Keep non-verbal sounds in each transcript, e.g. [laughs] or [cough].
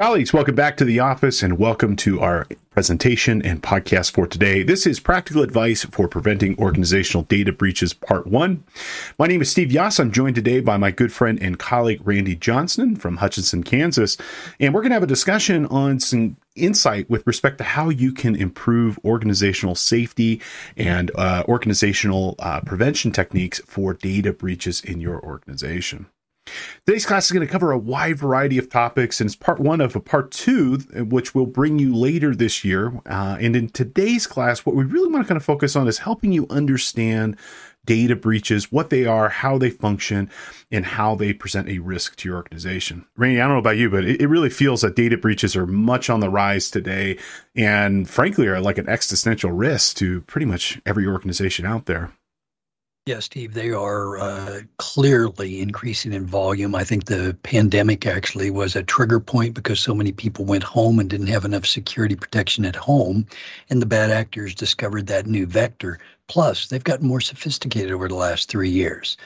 Colleagues, welcome back to the office and welcome to our presentation and podcast for today. This is Practical Advice for Preventing Organizational Data Breaches, Part 1. My name is Steve Yass. I'm joined today by my good friend and colleague Randy Johnson from Hutchinson, Kansas. And we're going to have a discussion on some insight with respect to how you can improve organizational safety and uh, organizational uh, prevention techniques for data breaches in your organization. Today's class is going to cover a wide variety of topics, and it's part one of a part two, which we'll bring you later this year. Uh, and in today's class, what we really want to kind of focus on is helping you understand data breaches, what they are, how they function, and how they present a risk to your organization. Randy, I don't know about you, but it, it really feels that data breaches are much on the rise today, and frankly, are like an existential risk to pretty much every organization out there. Yeah, Steve, they are uh, clearly increasing in volume. I think the pandemic actually was a trigger point because so many people went home and didn't have enough security protection at home. And the bad actors discovered that new vector. Plus, they've gotten more sophisticated over the last three years.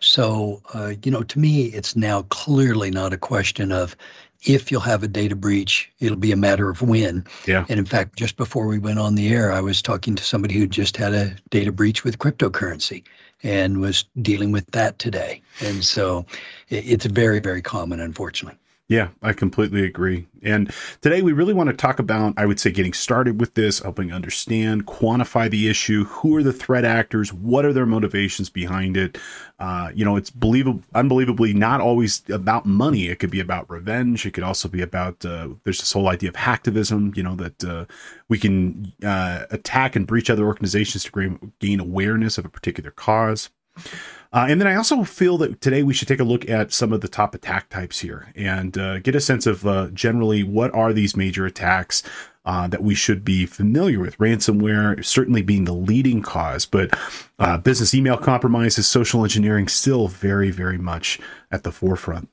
So, uh, you know, to me, it's now clearly not a question of if you'll have a data breach, it'll be a matter of when. Yeah. And in fact, just before we went on the air, I was talking to somebody who just had a data breach with cryptocurrency and was dealing with that today. And so it's very, very common, unfortunately. Yeah, I completely agree. And today we really want to talk about, I would say, getting started with this, helping understand, quantify the issue. Who are the threat actors? What are their motivations behind it? Uh, you know, it's believable, unbelievably not always about money. It could be about revenge. It could also be about, uh, there's this whole idea of hacktivism, you know, that uh, we can uh, attack and breach other organizations to gain awareness of a particular cause. Uh, and then I also feel that today we should take a look at some of the top attack types here and uh, get a sense of uh, generally what are these major attacks uh, that we should be familiar with. Ransomware certainly being the leading cause, but uh, business email compromises, social engineering still very, very much at the forefront.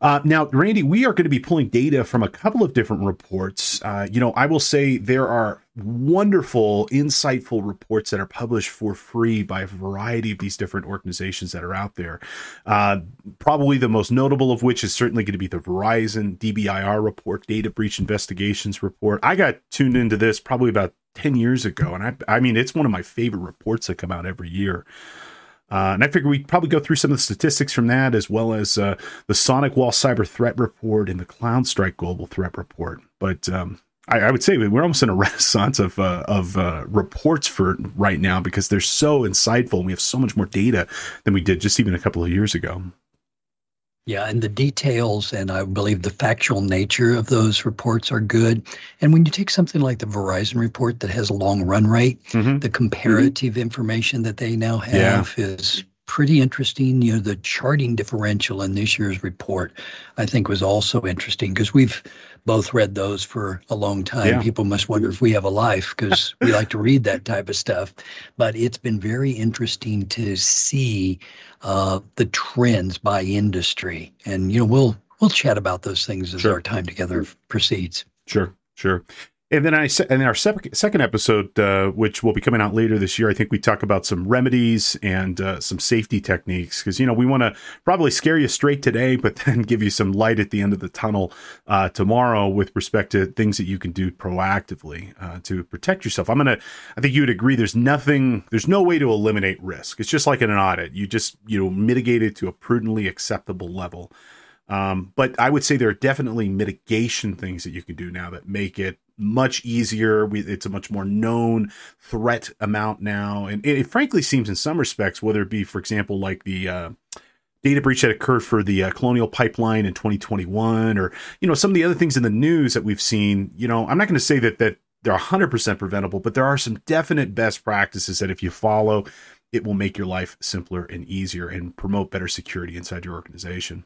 Uh, now, Randy, we are going to be pulling data from a couple of different reports. Uh, you know, I will say there are wonderful, insightful reports that are published for free by a variety of these different organizations that are out there. Uh, probably the most notable of which is certainly going to be the Verizon DBIR report, Data Breach Investigations report. I got tuned into this probably about 10 years ago, and I, I mean, it's one of my favorite reports that come out every year. Uh, and I figure we'd probably go through some of the statistics from that, as well as uh, the SonicWall Cyber Threat Report and the CrowdStrike Global Threat Report. But um, I, I, would say we're almost in a [laughs] renaissance of uh, of uh, reports for right now because they're so insightful and we have so much more data than we did just even a couple of years ago. Yeah, and the details and I believe the factual nature of those reports are good. And when you take something like the Verizon report that has a long run rate, mm-hmm. the comparative mm-hmm. information that they now have yeah. is pretty interesting. You know, the charting differential in this year's report, I think, was also interesting because we've both read those for a long time. Yeah. People must wonder if we have a life because [laughs] we like to read that type of stuff. But it's been very interesting to see uh, the trends by industry, and you know, we'll we'll chat about those things as sure. our time together proceeds. Sure, sure. And then I in our second episode, uh, which will be coming out later this year, I think we talk about some remedies and uh, some safety techniques because you know we want to probably scare you straight today, [laughs] but then give you some light at the end of the tunnel uh, tomorrow with respect to things that you can do proactively uh, to protect yourself. I'm gonna, I think you would agree. There's nothing, there's no way to eliminate risk. It's just like in an audit. You just you know mitigate it to a prudently acceptable level. Um, but I would say there are definitely mitigation things that you can do now that make it much easier. We, it's a much more known threat amount now, and it, it, frankly seems in some respects, whether it be, for example, like the uh, data breach that occurred for the uh, Colonial Pipeline in 2021, or you know some of the other things in the news that we've seen. You know, I'm not going to say that that they're 100% preventable, but there are some definite best practices that if you follow, it will make your life simpler and easier and promote better security inside your organization.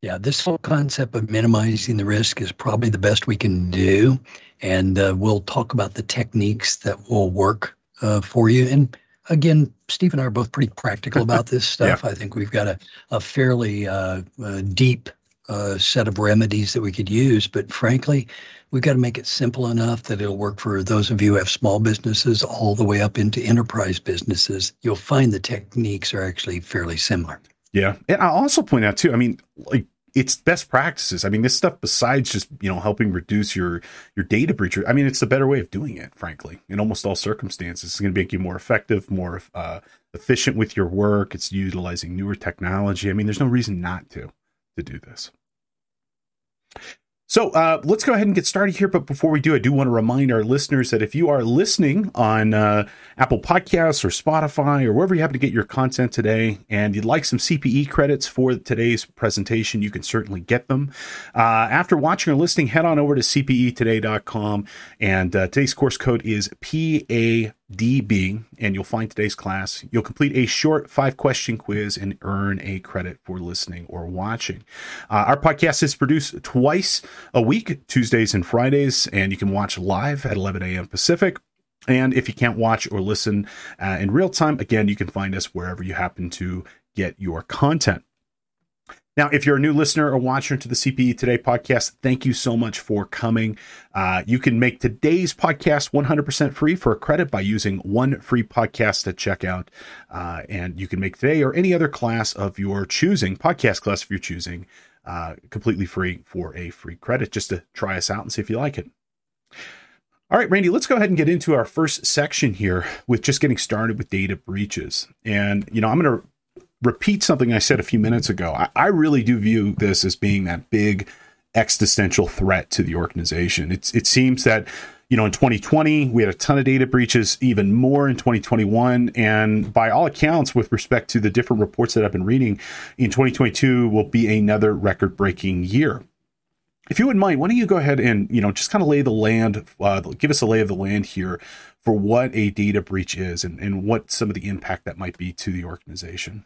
Yeah, this whole concept of minimizing the risk is probably the best we can do. And uh, we'll talk about the techniques that will work uh, for you. And again, Steve and I are both pretty practical about this [laughs] stuff. yeah. I think we've got a, a fairly uh, uh deep uh, set of remedies that we could use. But frankly, we've got to make it simple enough that it'll work for those of you who have small businesses all the way up into enterprise businesses. You'll find the techniques are actually fairly similar. Yeah. And I'll also point out too, I mean, like it's best practices. I mean, this stuff besides just you know helping reduce your your data breach. I mean, it's the better way of doing it. Frankly, in almost all circumstances, it's going to make you more effective, more uh, efficient with your work. It's utilizing newer technology. I mean, there's no reason not to to do this. So uh, let's go ahead and get started here. But before we do, I do want to remind our listeners that if you are listening on uh, Apple Podcasts or Spotify or wherever you happen to get your content today, and you'd like some CPE credits for today's presentation, you can certainly get them. Uh, after watching or listening, head on over to cpetoday.com, and uh, today's course code is PA DB, and you'll find today's class. You'll complete a short five question quiz and earn a credit for listening or watching. Uh, our podcast is produced twice a week, Tuesdays and Fridays, and you can watch live at 11 a.m. Pacific. And if you can't watch or listen uh, in real time, again, you can find us wherever you happen to get your content. Now, if you're a new listener or watcher to the CPE Today podcast, thank you so much for coming. Uh, you can make today's podcast 100% free for a credit by using one free podcast at checkout. Uh, and you can make today or any other class of your choosing, podcast class of your choosing, uh, completely free for a free credit just to try us out and see if you like it. All right, Randy, let's go ahead and get into our first section here with just getting started with data breaches. And, you know, I'm going to repeat something I said a few minutes ago. I, I really do view this as being that big existential threat to the organization. It's it seems that you know in 2020 we had a ton of data breaches, even more in 2021, and by all accounts, with respect to the different reports that I've been reading, in 2022 will be another record-breaking year. If you wouldn't mind, why don't you go ahead and you know just kind of lay the land, uh, give us a lay of the land here for what a data breach is and, and what some of the impact that might be to the organization.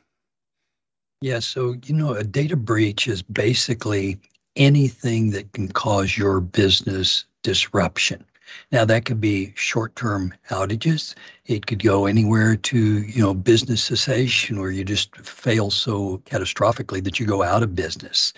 Yeah, so you know, a data breach is basically anything that can cause your business disruption. Now that could be short-term outages. It could go anywhere to, you know, business cessation where you just fail so catastrophically that you go out of business.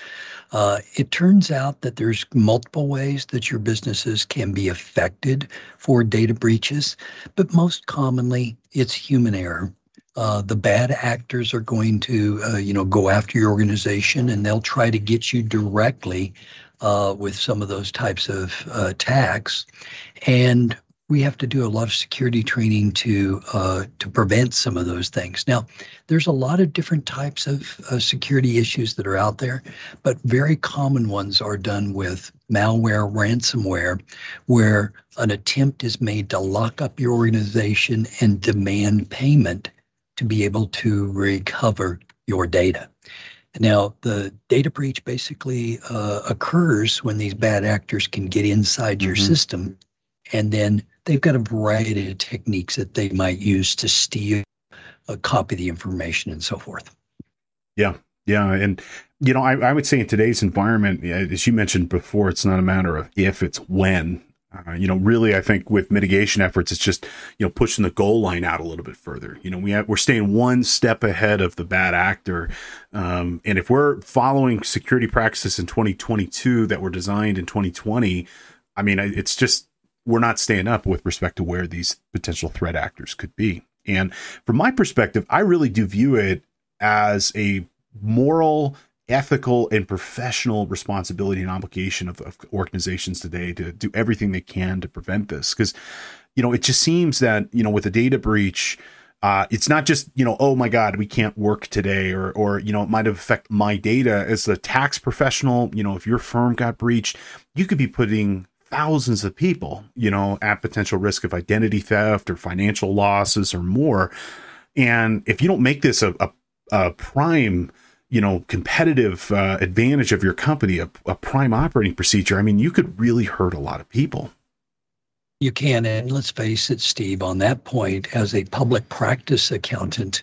Uh, it turns out that there's multiple ways that your businesses can be affected for data breaches, but most commonly it's human error. Uh, the bad actors are going to, uh, you know, go after your organization, and they'll try to get you directly uh, with some of those types of uh, attacks. And we have to do a lot of security training to uh, to prevent some of those things. Now, there's a lot of different types of security issues that are out there, but very common ones are done with malware, ransomware, where an attempt is made to lock up your organization and demand payment be able to recover your data. Now, the data breach basically uh, occurs when these bad actors can get inside your mm-hmm. system, and then they've got a variety of techniques that they might use to steal, uh, copy the information, and so forth. Yeah, yeah, and you know, I, I would say in today's environment, as you mentioned before, it's not a matter of if, it's when. Uh, you know, really, I think with mitigation efforts, it's just you know pushing the goal line out a little bit further. You know, we have, we're staying one step ahead of the bad actor, um, and if we're following security practices in 2022 that were designed in 2020, I mean, it's just we're not staying up with respect to where these potential threat actors could be. And from my perspective, I really do view it as a moral ethical and professional responsibility and obligation of, of organizations today to do everything they can to prevent this. Because, you know, it just seems that, you know, with a data breach, uh, it's not just you know oh my god we can't work today or or you know it might affect my data as a tax professional you know if your firm got breached you could be putting thousands of people you know at potential risk of identity theft or financial losses or more and if you don't make this a, a, a prime you know competitive uh, advantage of your company a, a prime operating procedure i mean you could really hurt a lot of people. You can and let's face it steve on that point as a public practice accountant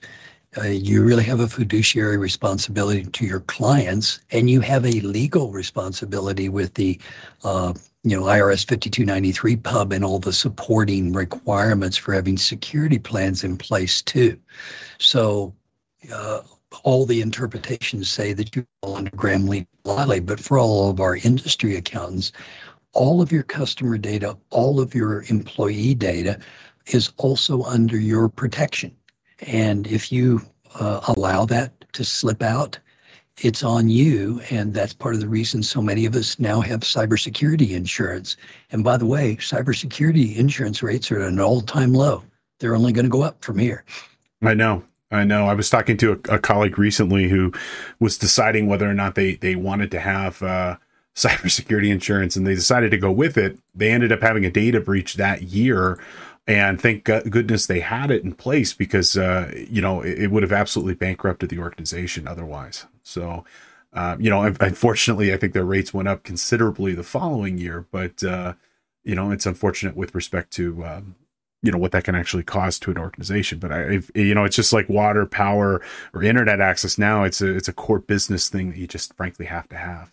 uh, you really have a fiduciary responsibility to your clients and you have a legal responsibility with the uh, you know irs 5293 pub and all the supporting requirements for having security plans in place too. So uh, all the interpretations say that you fall under Gramm-Leach but for all of our industry accountants, all of your customer data, all of your employee data is also under your protection. And if you uh, allow that to slip out, it's on you. And that's part of the reason so many of us now have cybersecurity insurance. And by the way, cybersecurity insurance rates are at an all time low. They're only going to go up from here. I know. I know. I was talking to a, a, colleague recently who was deciding whether or not they, they wanted to have uh, [laughs] cybersecurity insurance and they decided to go with it. They ended up having a data breach that year and thank goodness they had it in place because uh, you know it, it, would have absolutely bankrupted the organization otherwise. So, uh, you know, unfortunately, I think their rates went up considerably the following year, but uh, you know, it's unfortunate with respect to um, you know what that can actually cost to an organization. But I, you know, it's just like water, power, or internet access. Now, it's a it's a core business thing that you just frankly have to have.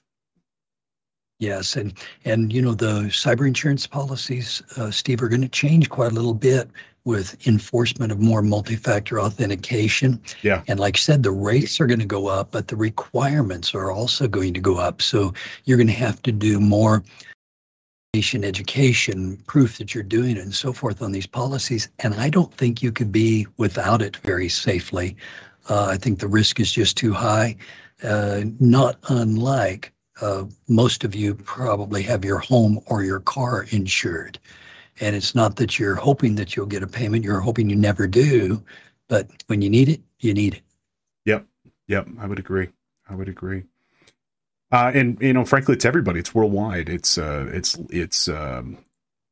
Yes, and and you know the cyber insurance policies, uh, Steve, are going to change quite a little bit with enforcement of more multi-factor authentication. Yeah, and like I said, the rates are going to go up, but the requirements are also going to go up. So you're going to have to do more education, proof that you're doing it, and so forth on these policies. And I don't think you could be without it very safely. Uh, I think the risk is just too high. Uh, not unlike uh, most of you probably have your home or your car insured. And it's not that you're hoping that you'll get a payment, you're hoping you never do. But when you need it, you need it. Yep. Yep. I would agree. I would agree. Uh, and you know, frankly, it's everybody. It's worldwide. It's uh, it's it's um,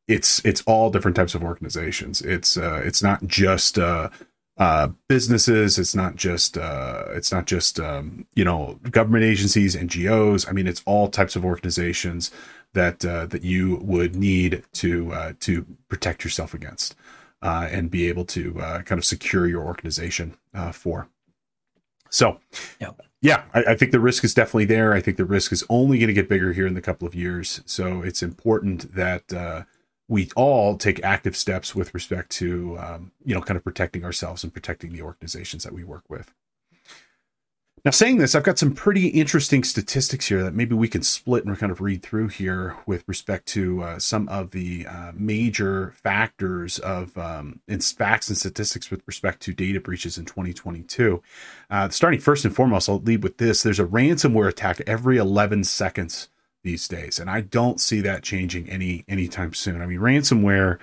it's it's all different types of organizations. It's uh, it's not just uh, uh, businesses. It's not just uh, it's not just um, you know government agencies, NGOs. I mean, it's all types of organizations that uh, that you would need to uh, to protect yourself against uh, and be able to uh, kind of secure your organization uh, for. So, yep. Yeah, I, I, think the risk is definitely there. I think the risk is only going to get bigger here in the couple of years. So it's important that uh, we all take active steps with respect to um, you know kind of protecting ourselves and protecting the organizations that we work with now saying this i've got some pretty interesting statistics here that maybe we can split and kind of read through here with respect to uh, some of the uh, major factors of um, in facts and statistics with respect to data breaches in 2022 uh, starting first and foremost i'll lead with this there's a ransomware attack every 11 seconds these days, and I don't see that changing any anytime soon. I mean, ransomware.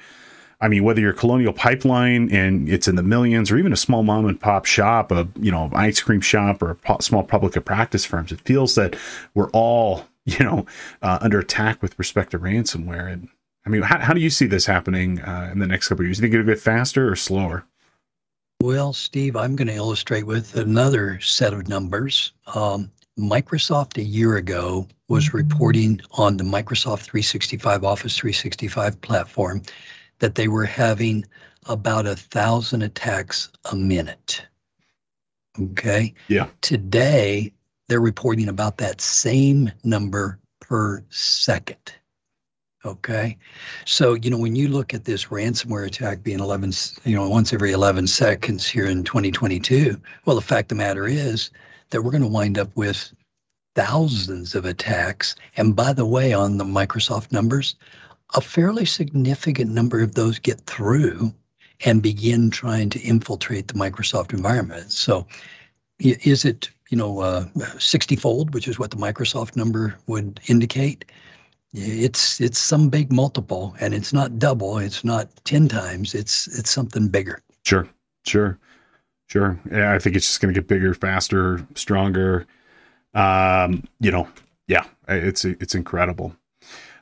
I mean, whether you're Colonial Pipeline and it's in the millions, or even a small mom and pop shop, a you know ice cream shop, or a small public of practice firms, it feels that we're all [laughs] you know uh, under attack with respect to ransomware. And I mean, how, how do you see this happening uh, in the next couple of years? Do you think it'll get faster or slower? Well, Steve, I'm going to illustrate with another set of numbers. Um, Microsoft a year ago was mm-hmm. reporting on the Microsoft 365 Office 365 platform that they were having about a thousand attacks a minute. Okay. Yeah. Today, they're reporting about that same number per second. Okay. So, you know, when you look at this ransomware attack being 11, you know, once every 11 seconds here in 2022, well, the fact of the matter is that we're going to wind up with thousands of attacks. And by the way, on the Microsoft numbers, a fairly significant number of those get through and begin trying to infiltrate the Microsoft environment. So, is it you know uh, 60 fold, which is what the Microsoft number would indicate? It's it's some big multiple, and it's not double. It's not 10 times. It's it's something bigger. Sure, sure. Sure. Yeah, I think it's just going to get bigger, faster, stronger. Um, you know, yeah, it's it's incredible.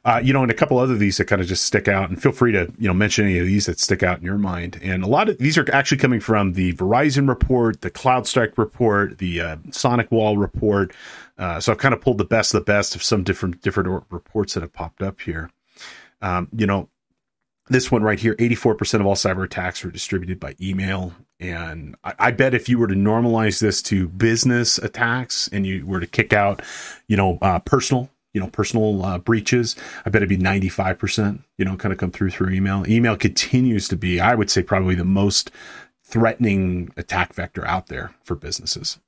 Uh, you know, and a couple other these that kind of just stick out, and feel free to you know mention any of these that stick out in your mind. And a lot of these are actually coming from the Verizon report, the CrowdStrike report, the uh, SonicWall report. Uh, so I've kind of pulled the best of the best of some different different reports that have popped up here. Um, you know, this one right here 84% of all cyber attacks were distributed by email and I, I, bet if you were to normalize this to business attacks and you were to kick out you know uh, personal you know personal uh, breaches i bet it'd be 95% you know kind of come through through email email continues to be i would say probably the most threatening attack vector out there for businesses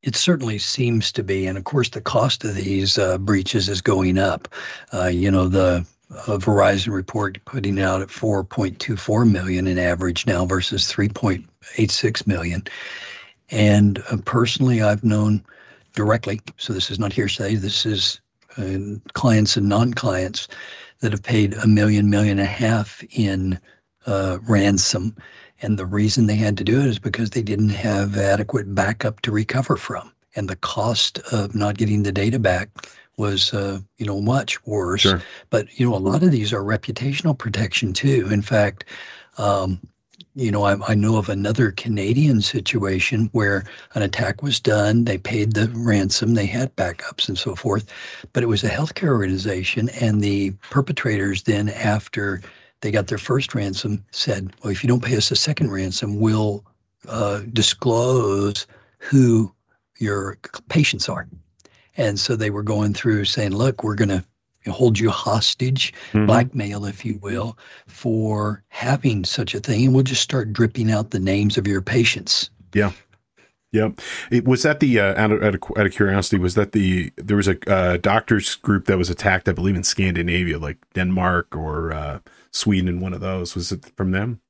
it certainly seems to be, and of course, the cost of these uh, breaches is going up. Uh, you know, the a Verizon report putting out at 4.24 million in average now versus 3.86 million. And uh, personally, I've known directly, so this is not hearsay. This is uh, clients and non-clients that have paid a million, million and a half in uh, ransom. And the reason they had to do it is because they didn't have adequate backup to recover from. And the cost of not getting the data back was, uh, you know, much worse. Sure. But, you know, a lot of these are reputational protection too. In fact, um, you know, I, I, know of another Canadian situation where an attack was done. They paid the ransom, they had backups and so forth, but it was a healthcare organization, and the perpetrators then, after they got their first ransom, said, "Well, if you don't pay us a second ransom, we'll uh, disclose who your patients are." And so they were going through saying, "Look, we're going to hold you hostage, mm-hmm. blackmail, if you will, for having such a thing. And we'll just start dripping out the names of your patients. Yeah. Yep. It, was that the uh, out, of, out, of, out of curiosity? Was that the there was a uh, doctors group that was attacked? I believe in Scandinavia, like Denmark or uh, Sweden, and one of those was it from them?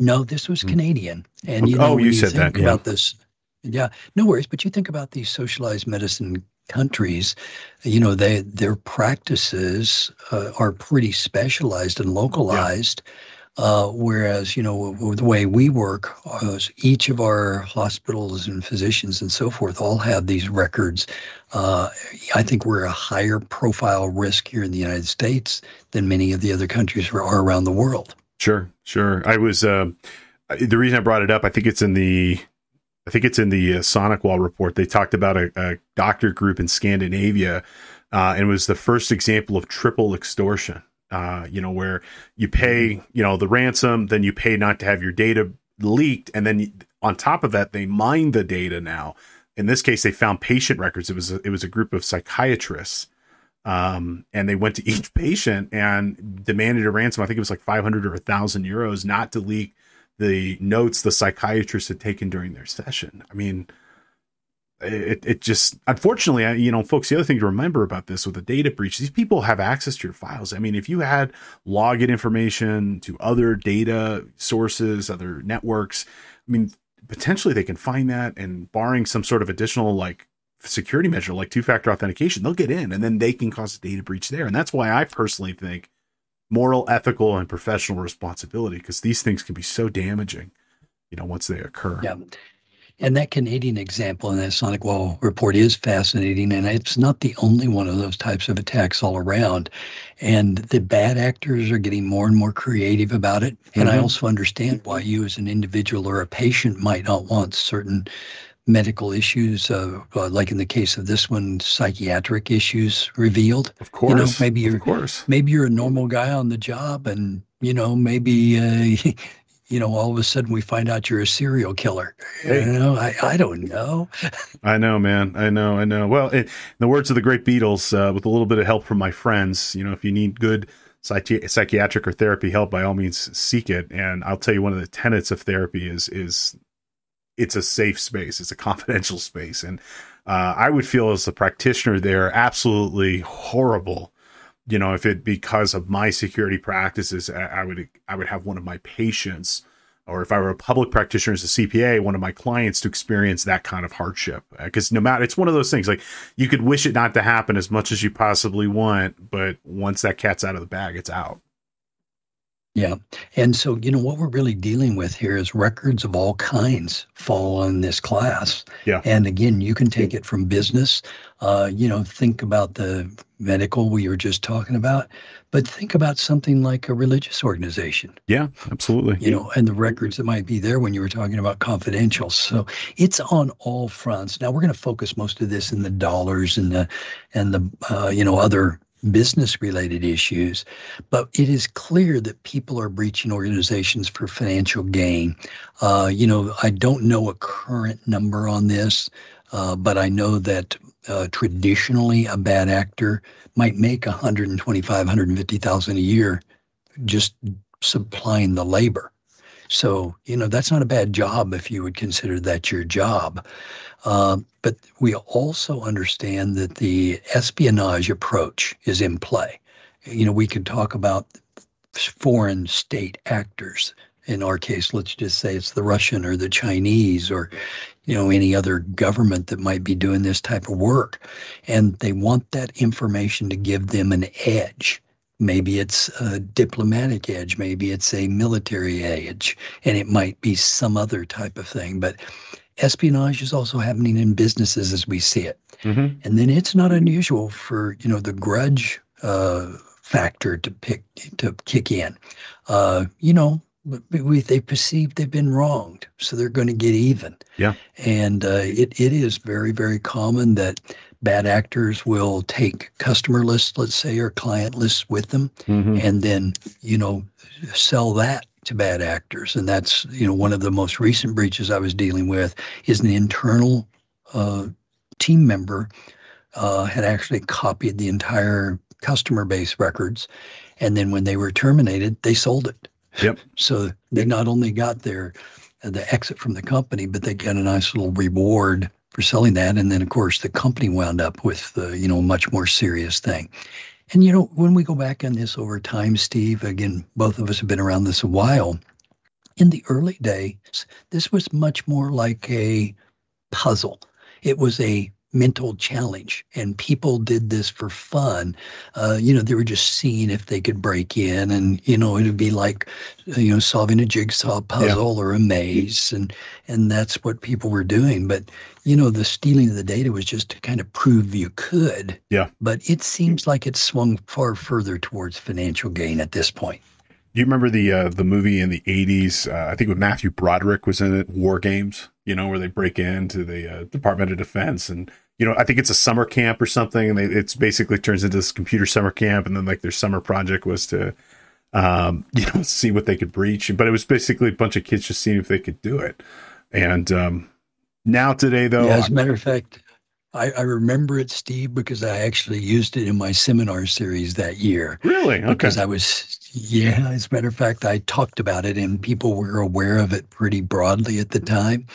No, this was hmm. Canadian. And you know, oh, you, you said that yeah. about this. Yeah, no worries. But you think about these socialized medicine countries, you know, they their practices uh, are pretty specialized and localized. Yeah. Uh, whereas, you know, the way we work, uh, each of our hospitals and physicians and so forth all have these records. Uh, I think we're a higher profile risk here in the United States than many of the other countries are around the world. Sure, sure. I was uh, the reason I brought it up. I think it's in the I think it's in the uh, SonicWall report. They talked about a, a doctor group in Scandinavia, uh, and it was the first example of triple extortion. Uh, you know, where you pay, you know, the ransom, then you pay not to have your data leaked, and then on top of that, they mine the data. Now, in this case, they found patient records. It was a, it was a group of psychiatrists, um, and they went to each [laughs] patient and demanded a ransom. I think it was like five hundred or a thousand euros, not to leak the notes the psychiatrists had taken during their session. I mean, it, it just unfortunately you know folks the other thing to remember about this with a data breach these people have access to your files i mean if you had login information to other data sources other networks i mean potentially they can find that and barring some sort of additional like security measure like two factor authentication they'll get in and then they can cause a data breach there and that's why i personally think moral, ethical, and professional responsibility because these things can be so damaging, you know, once they occur. Yeah. And that Canadian example in that SonicWall report is fascinating. And it's not the only one of those types of attacks all around. And the bad actors are getting more and more creative about it. And mm-hmm. I also understand why you, as an individual or a patient, might not want certain medical issues, uh, uh, like in the case of this one, psychiatric issues revealed. Of course, you know, maybe you're, of course, maybe you're a normal guy on the job, and you know, maybe, uh, [laughs] you know, all of a sudden we find out you're a serial killer. Hey. You know, I, I don't know. I know, man. I know, I know. Well, in the words of the great Beatles, uh, with a little bit of help from my friends, you know, if you need good psychi- psychiatric or therapy help, by all means seek it. And I'll tell you, one of the tenets of therapy is is it's a safe space, it's a [laughs] confidential space, and uh, I would feel as a practitioner there absolutely horrible. You know, if it because of my security practices, I, would I would have one of my patients, or if I were a public practitioner as a CPA, one of my clients to experience that kind of hardship. Because no matter, it's one of those things like you could wish it not to happen as much as you possibly want, but once that cat's out of the bag, it's out. Yeah. And so, you know, what we're really dealing with here is records of all kinds fall on this class. Yeah. And again, you can take it from business. Uh, you know, think about the medical we were just talking about, but think about something like a religious organization. Yeah, absolutely. You know, and the records that might be there when you were talking about confidential. So it's on all fronts. Now we're going to focus most of this in the dollars and the and the uh, you know other business related issues, but it is clear that people are breaching organizations for financial gain. Uh, you know, I don't know a current number on this, uh, but I know that uh, traditionally a bad actor might make 125, 150,000 a year just supplying the labor. So, you know, that's not a bad job if you would consider that your job. Uh, but we also understand that the espionage approach is in play. You know, we could talk about foreign state actors. In our case, let's just say it's the Russian or the Chinese or, you know any other government that might be doing this type of work and they want that information to give them an edge maybe it's a diplomatic edge maybe it's a military edge and it might be some other type of thing but espionage is also happening in businesses as we see it mm-hmm. and then it's not unusual for you know the grudge uh, factor to pick to kick in uh, you know we, they perceive they've been wronged, so they're going to get even. Yeah, and uh, it it is very very common that bad actors will take customer lists, let's say, or client lists with them, mm-hmm. and then you know sell that to bad actors. And that's you know one of the most recent breaches I was dealing with is an internal uh, team member uh, had actually copied the entire customer base records, and then when they were terminated, they sold it. Yep. [laughs] So they not only got their the exit from the company, but they got a nice little reward for selling that. And then, of course, the company wound up with the you know much more serious thing. And you know, when we go back on this over time, Steve, again, both of us have been around this a while. In the early days, this was much more like a puzzle. It was a mental challenge and people did this for fun uh, you know they were just seeing if they could break in and you know it'd be like you know solving a jigsaw puzzle yeah. or a maze and and that's what people were doing but you know the stealing of the data was just to kind of prove you could yeah but it seems like it's swung far further towards financial gain at this point do you remember the uh, the movie in the '80s? Uh, I think with Matthew Broderick was in it, War Games. You know, where they break into the uh, Department of Defense and you know, I think it's a summer camp or something, and they, it's basically turns into this computer summer camp, and then like their summer project was to, um, [laughs] you know, see what they could breach. But it was basically a bunch of kids just seeing if they could do it. And um, now today, though, yeah, as a matter of fact, I, I, remember it, Steve, because I actually used it in my seminar series that year. Really? Okay. Because I was, yeah, as a matter of fact, I talked about it, and people were aware of it pretty broadly at the time.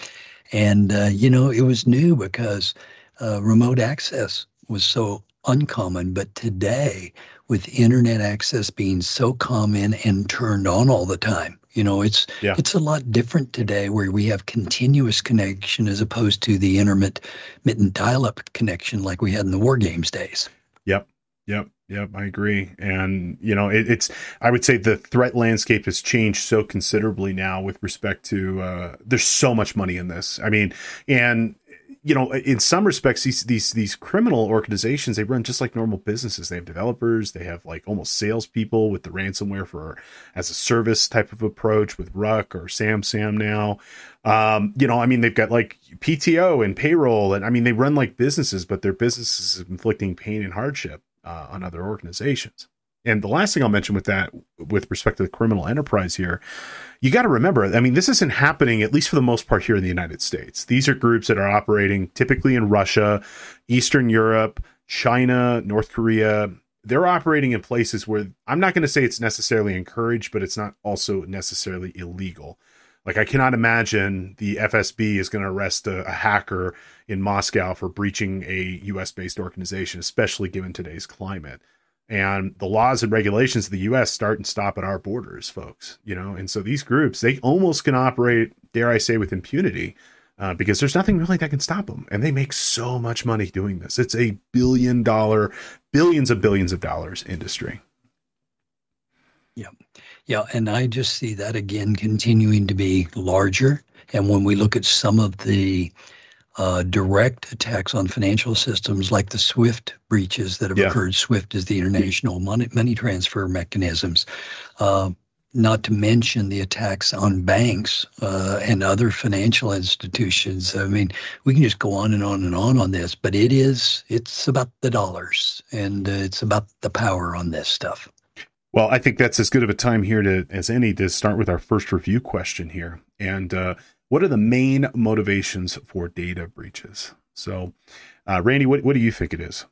And uh, you know, it was new because uh, remote access was so uncommon. But today, with internet access being so common and turned on all the time, you know, it's yeah. it's a lot different today where we have continuous connection as opposed to the intermittent dial-up connection like we had in the war games days. Yep. Yep. Yep, I agree. And, you know, it, it's, I would say the threat landscape has changed so considerably now with respect to, uh, there's so much money in this. I mean, and you know, in some respects, these these these criminal organizations they run just like normal businesses. They have developers, they have like almost salespeople with the ransomware for as a service type of approach with Ryuk or SamSam now. Um, you know, I mean, they've got like PTO and payroll, and I mean, they run like businesses, but their businesses inflicting pain and hardship uh, on other organizations. And the last thing I'll mention with that, with respect to the criminal enterprise here, you got to remember, I mean, this isn't happening, at least for the most part, here in the United States. These are groups that are operating typically in Russia, Eastern Europe, China, North Korea. They're operating in places where I'm not going to say it's necessarily encouraged, but it's not also necessarily illegal. Like, I cannot imagine the FSB is going to arrest a, a hacker in Moscow for breaching a US based organization, especially given today's climate and the laws and regulations of the US start and stop at our borders, folks, you know. And so these groups, they almost can operate, dare I say, with impunity. Uh, because there's nothing really that can stop them. And they make so much money doing this. It's a billion dollar, billions of billions of dollars industry. Yeah. Yeah. And I just see that again continuing to be larger. And when we look at some of the uh, direct attacks on financial systems like the SWIFT breaches that have yeah. occurred. SWIFT is the international money, money transfer mechanisms. Uh, not to mention the attacks on banks uh, and other financial institutions. I mean, we can just go on and on and on on this, but it is it's about the dollars and uh, it's about the power on this stuff. Well, I think that's as good of a time here to as any to start with our first review question here. And uh, what are the main motivations for data breaches? So, uh, Randy, what, what do you think it is?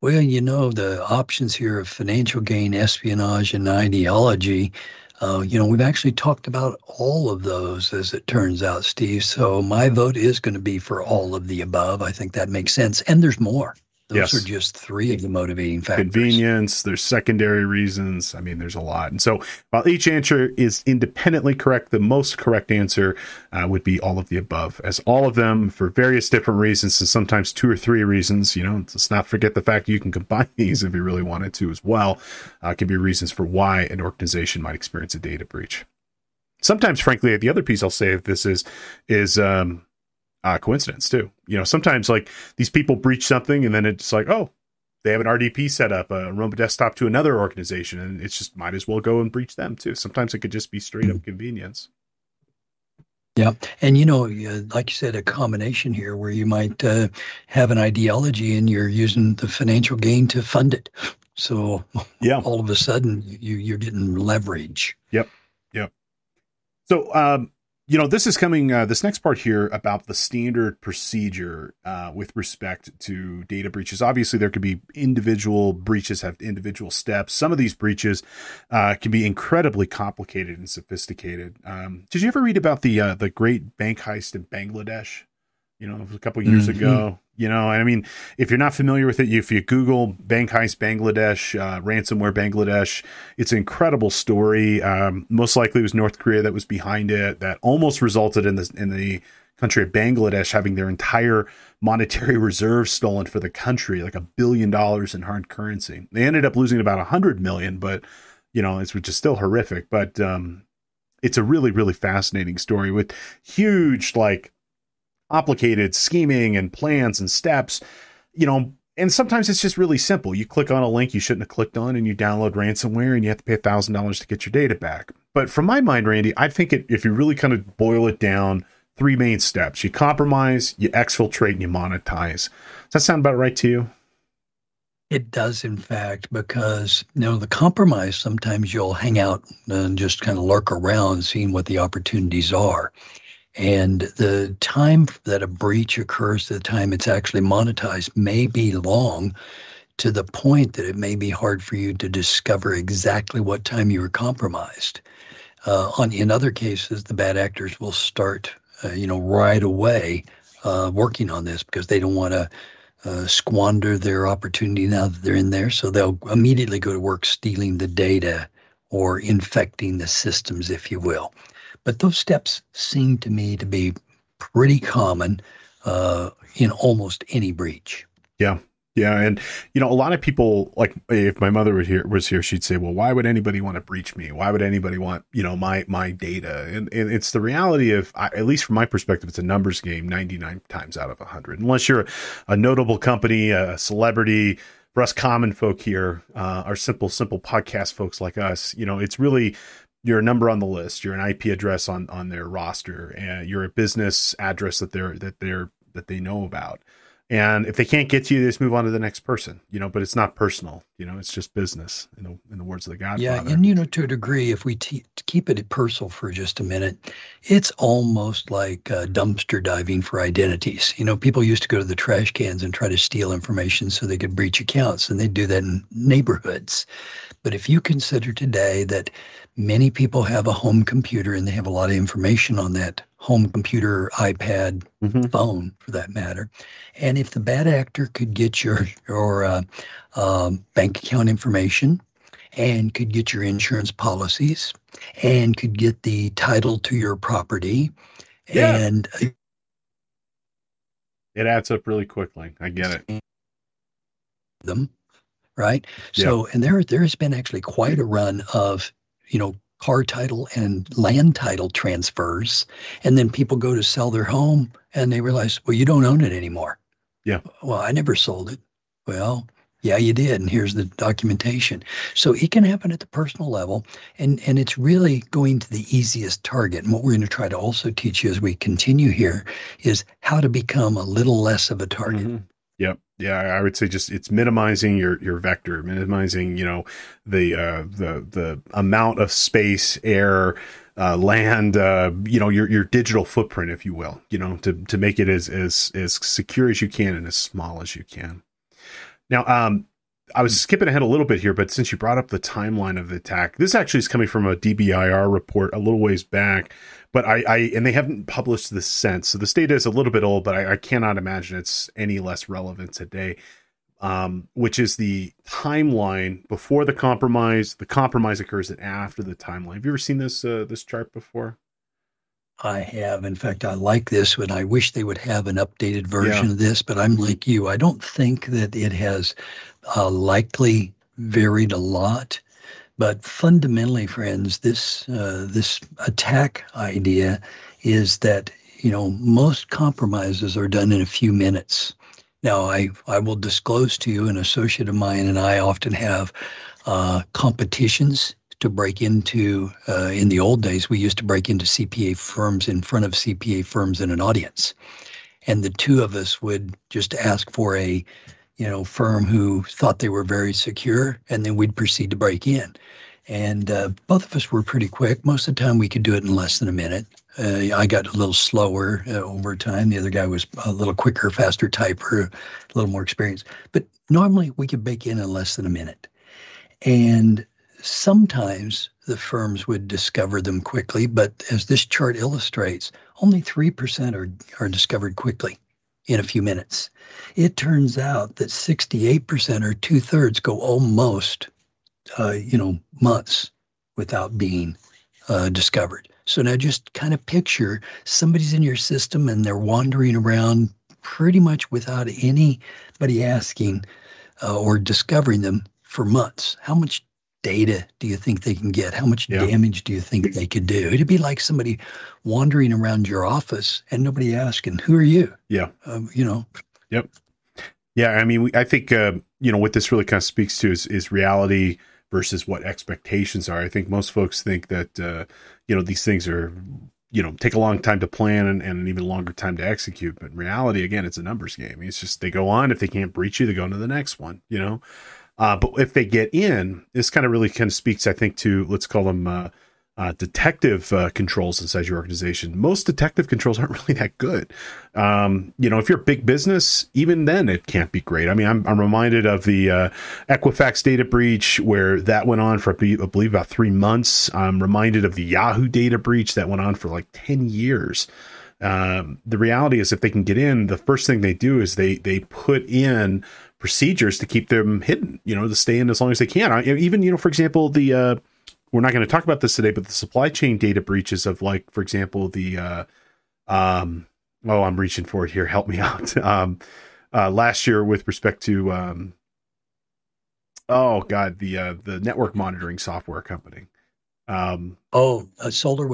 Well, you know, the options here of financial gain, espionage, and ideology, uh, you know, we've actually talked about all of those as it turns out, Steve. So my vote is going to be for all of the above. I think that makes sense. And there's more. Those yes. are just three of the motivating factors. Convenience, there's secondary reasons. I mean, there's a lot. And so while each answer is independently correct, the most correct answer uh, would be all of the above, as all of them, for various different reasons, and sometimes two or three reasons, you know, let's not forget the fact you can combine [laughs] these if you really wanted to as well, uh, can be reasons for why an organization might experience a data breach. Sometimes, frankly, the other piece I'll say of this is, is, um, uh, coincidence too. You know, sometimes like these people breach something and then it's like, oh, they have an RDP set up, a remote desktop to another organization, and it's just might as well go and breach them too. Sometimes it could just be straight up mm-hmm. convenience. Yeah, and you know, like you said, a combination here where you might uh, have an ideology and you're using the financial gain to fund it. So yeah, all of a sudden you you're getting leverage. Yep, yep. So um, you know, this is coming, uh, this next part here about the standard procedure uh, with respect to data breaches. Obviously, there could be individual breaches, have individual steps. Some of these breaches uh, can be incredibly complicated and sophisticated. Um, did you ever read about the uh, the great bank heist in Bangladesh? You know, a couple years mm-hmm. ago. You know, and I mean, if you're not familiar with it, if you Google Bank Heist Bangladesh, uh, ransomware Bangladesh, it's an incredible story. Um, most likely it was North Korea that was behind it. That almost resulted in the in the country of Bangladesh having their entire monetary [laughs] reserves stolen for the country, like a billion dollars in hard currency. They ended up losing about a hundred million, but you know, it's which is still horrific. But um, it's a really really fascinating story with huge like complicated scheming and plans and steps, you know, and sometimes it's just really simple. You click on a link you shouldn't have clicked on and you download ransomware and you have to pay $1,000 to get your data back. But from my mind, Randy, I think it, if you really kind of boil it down, three main steps you compromise, you exfiltrate, and you monetize. Does that sound about right to you? It does, in fact, because you know the compromise. Sometimes you'll hang out and just kind of lurk around, seeing what the opportunities are. And the time that a breach occurs to the time it's actually monetized may be long to the point that it may be hard for you to discover exactly what time you were compromised. Uh, on in other cases, the bad actors will start, uh, you know, right away uh, working on this because they don't want to uh, squander their opportunity now that they're in there. So they'll immediately go to work stealing the data or infecting the systems, if you will. But those steps seem to me to be pretty common uh, in almost any breach. Yeah. Yeah, and you know, a lot of people like if my mother was here was here, she'd say, "Well, why would anybody want to breach me? Why would anybody want you know my my data?" And, and it's the reality of, at least from my perspective, it's a numbers game, ninety nine times out of hundred. Unless you're a notable company, a celebrity, for us common folk here, uh, our simple simple podcast folks like us, you know, it's really you're a number on the list. You're an ip address on on their roster and you're a business address that they're that they're that they know about. And if they can't get to you they just move on to the next person you know but it's not personal you know it's just business in the, in the words of the godfather. Yeah and you know to a degree if we keep it personal for just a minute it's almost like uh, dumpster diving for identities. You know people used to go to the trash cans and try to steal information so they could breach accounts and they'd do that in neighborhoods. But if you consider today that many people have a home computer and they have a lot of information on that home computer, iPad, mm-hmm. phone for that matter. And if the bad actor could get your your uh, uh, bank account information and could get your insurance policies and could get the title to your property yeah. and uh, it adds up really quickly. I get it. Them, right? So, and there there has been actually quite a run of you know, car title and land title transfers. And then people go to sell their home and they realize, well, you don't own it anymore. Yeah. Well, I never sold it. Well, yeah, you did. And here's the documentation. So it can happen at the personal level. And, and it's really going to the easiest target. And what we're going to try to also teach you as we continue here is how to become a little less of a target. Mm-hmm. Yep. Yeah, I would say just it's minimizing your your vector, minimizing you know the uh, the the amount of space, air, uh, land, uh, you know your your digital footprint, if you will, you know to to make it as as as secure as you can and as small as you can. Now, um, I was skipping ahead a little bit here, but since you brought up the timeline of the attack, this actually is coming from a DBIR report a little ways back but I, I and they haven't published this since. So this data is a little bit old, but I, I cannot imagine it's any less relevant today. um, which is the timeline before the compromise. The compromise occurs and after the timeline. Have you ever seen this uh, this chart before? I have. In fact, I like this and I wish they would have an updated version yeah. of this, but I'm like you. I don't think that it has uh, likely varied a lot. But fundamentally, friends, this uh, this attack idea is that you know most compromises are done in a few minutes. Now, I I will disclose to you, an associate of mine and I often have uh, competitions to break into. Uh, in the old days, we used to break into CPA firms in front of CPA firms in an audience, and the two of us would just ask for a you know, firm who thought they were very secure, and then we'd proceed to break in. And uh, both of us were pretty quick. Most of the time, we could do it in less than a minute. Uh, I got a little slower uh, over time. The other guy was a little quicker, faster typer, a little more experienced. But normally, we could break in in less than a minute. And sometimes the firms would discover them quickly, but as this chart illustrates, only 3% are, are discovered quickly in a few minutes. It turns out that 68% or two thirds go almost, uh, you know, months without being uh, discovered. So now just kind of picture somebody's in your system and they're wandering around pretty much without anybody asking uh, or discovering them for months. How much data do you think they can get? How much yeah. damage do you think they could do? It'd be like somebody wandering around your office and nobody asking, "Who are you?" Yeah, um, you know. Yep. Yeah, I mean, I think uh, you know what this really kind of speaks to is is reality versus what expectations are. I think most folks think that uh, you know these things are you know take a long time to plan and, and, an even longer time to execute. But in reality, again, it's a numbers game. It's just they go on. If they can't breach you, they go on to the next one. You know. Uh, but if they get in, this kind of really kind of speaks, I think, to let's call them uh, uh, detective uh, controls inside your organization. Most detective controls aren't [laughs] really that good. Um, you know, if you're a big business, even then it can't be great. I mean, I'm, I'm reminded of the uh, Equifax data breach where that went on for, I believe, about three months. I'm reminded of the Yahoo data breach that went on for like 10 years. Um, the reality is, if they can get in, the first thing they do is they they put in procedures to keep them hidden, you know, to stay in as long as they can. I, even, you know, for example, the, uh, we're not going to talk about this today, but the supply chain data breaches of like, for example, the, uh, um, oh, I'm reaching for it here. Help me [laughs] out. um, uh, last year with respect to, um, oh God, the, uh, the network monitoring software company. Um, oh, uh, Solar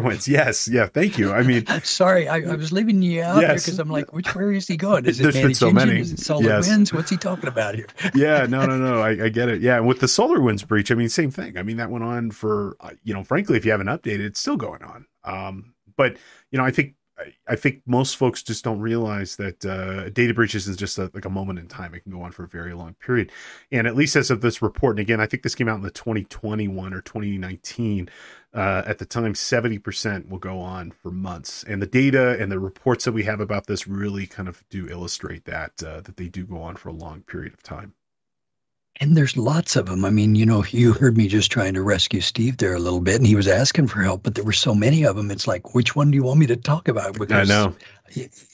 winds. Yes. Yeah. Thank you. I mean, [laughs] sorry, I, I, was leaving you out yes. because I'm like, which where is he going? Is it There's so many. Is it SolarWinds? Yes. What's he talking about here? [laughs] yeah. No. No. No. I, I, get it. Yeah. And with the SolarWinds breach, I mean, same thing. I mean, that went on for uh, you know, frankly, if you haven't updated, it's still going on. Um, but you know, I think I think most folks just don't realize that uh, data breaches is just a, like a moment in time. It can go on for a very long period. And at least as of this report, and again, I think this came out in the 2021 or 2019. Uh, at the time, 70% will go on for months. And the data and the reports that we have about this really kind of do illustrate that, uh, that they do go on for a long period of time. And there's lots of them. I mean, you know, you heard me just trying to rescue Steve there a little bit, and he was asking for help, but there were so many of them. It's like, which one do you want me to talk about? Because, I know.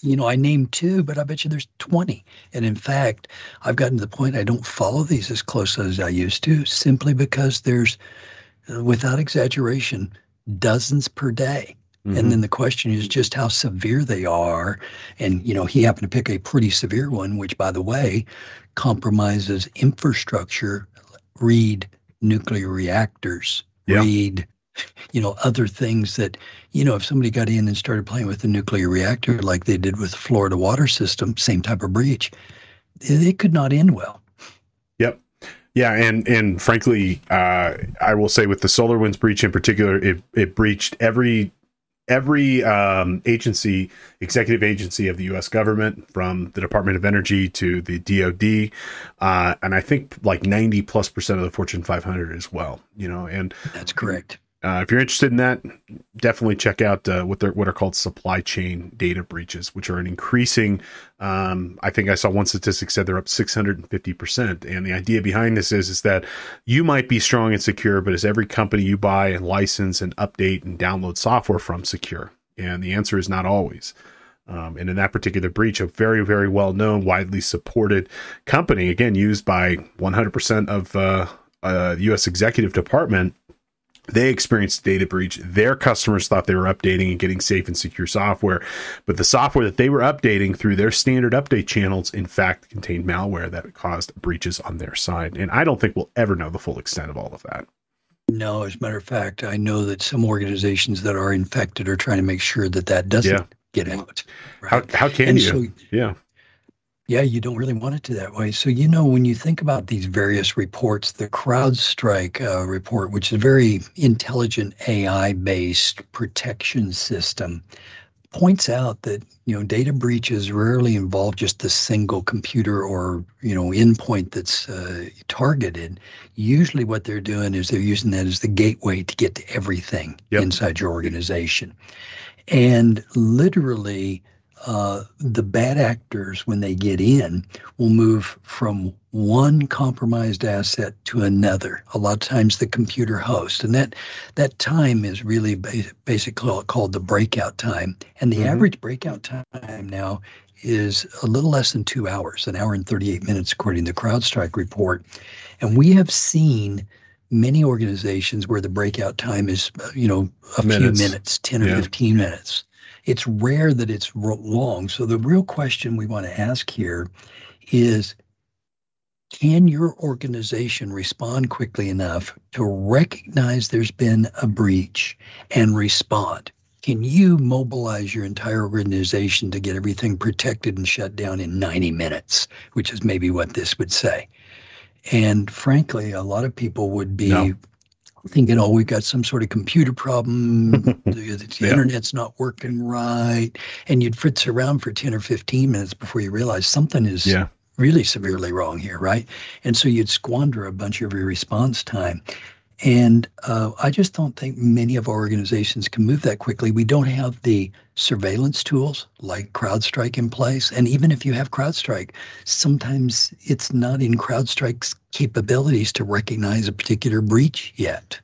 You know, I named two, but I bet you there's 20. And in fact, I've gotten to the point I don't follow these as close as I used to, simply because there's, uh, without exaggeration, dozens per day. Mm-hmm. And then the question is just how severe they are. And, you know, he happened to pick a pretty severe one, which, by the way, compromises infrastructure, read nuclear reactors, read you know other things that you know if somebody got in and started playing with the nuclear reactor like they did with the Florida water system, same type of breach, it, it could not end well. Yep. Yeah, and and frankly, uh, I will say with the SolarWinds breach in particular, it it breached every every um, agency, executive agency of the U.S. government, from the Department of Energy to the DoD, uh, and I think like ninety plus percent of the Fortune 500 as well. You know, and that's correct. Uh, if you're interested in that, definitely check out uh, what they're what are called supply chain data breaches, which are an increasing. Um, I think I saw one statistic said they're up 650 percent, and the idea behind this is is that you might be strong and secure, but is every company you buy and license and update and download software from secure? And the answer is not always. Um, and in that particular breach, a very, very well known, widely supported company, again, used by 100% of uh, uh, U.S. Executive Department, they experienced data breach. Their customers thought they were updating and getting safe and secure software, but the software that they were updating through their standard update channels, in fact, contained malware that caused breaches on their side. And I don't think we'll ever know the full extent of all of that. No, as a matter of fact, I know that some organizations that are infected are trying to make sure that that doesn't yeah. get out. Right? How, how can and you? So, yeah. Yeah, you don't really want it to that way. So, you know, when you think about these various reports, the CrowdStrike uh, report, which is a very intelligent AI based protection system, points out that you know data breaches rarely involve just a single computer or you know endpoint that's uh, targeted usually what they're doing is they're using that as the gateway to get to everything yep. inside your organization and literally uh, the bad actors, when they get in, will move from one compromised asset to another. A lot of times, the computer host, and that that time is really ba- basically called the breakout time. And the mm-hmm. average breakout time now is a little less than two hours, an hour and 38 minutes, according to the CrowdStrike report. And we have seen many organizations where the breakout time is, you know, a minutes. few minutes, 10 or yeah. 15 minutes it's rare that it's long. So the real question we want to ask here is can your organization respond quickly enough to recognize there's been a breach and respond? Can you mobilize your entire organization to get everything protected and shut down in 90 minutes, which is maybe what this would say? And frankly, a lot of people would be no thinking, oh, we've got some sort of computer problem, [laughs] the, the yeah. internet's not working right. And you'd fritz around for 10 or 15 minutes before you realize something is yeah. really severely wrong here, right? And so you'd squander a bunch of your response time. And uh, I just don't think many of our organizations can move that quickly. We don't have the surveillance tools like CrowdStrike in place. And even if you have CrowdStrike, sometimes it's not in CrowdStrike's capabilities to recognize a particular breach yet.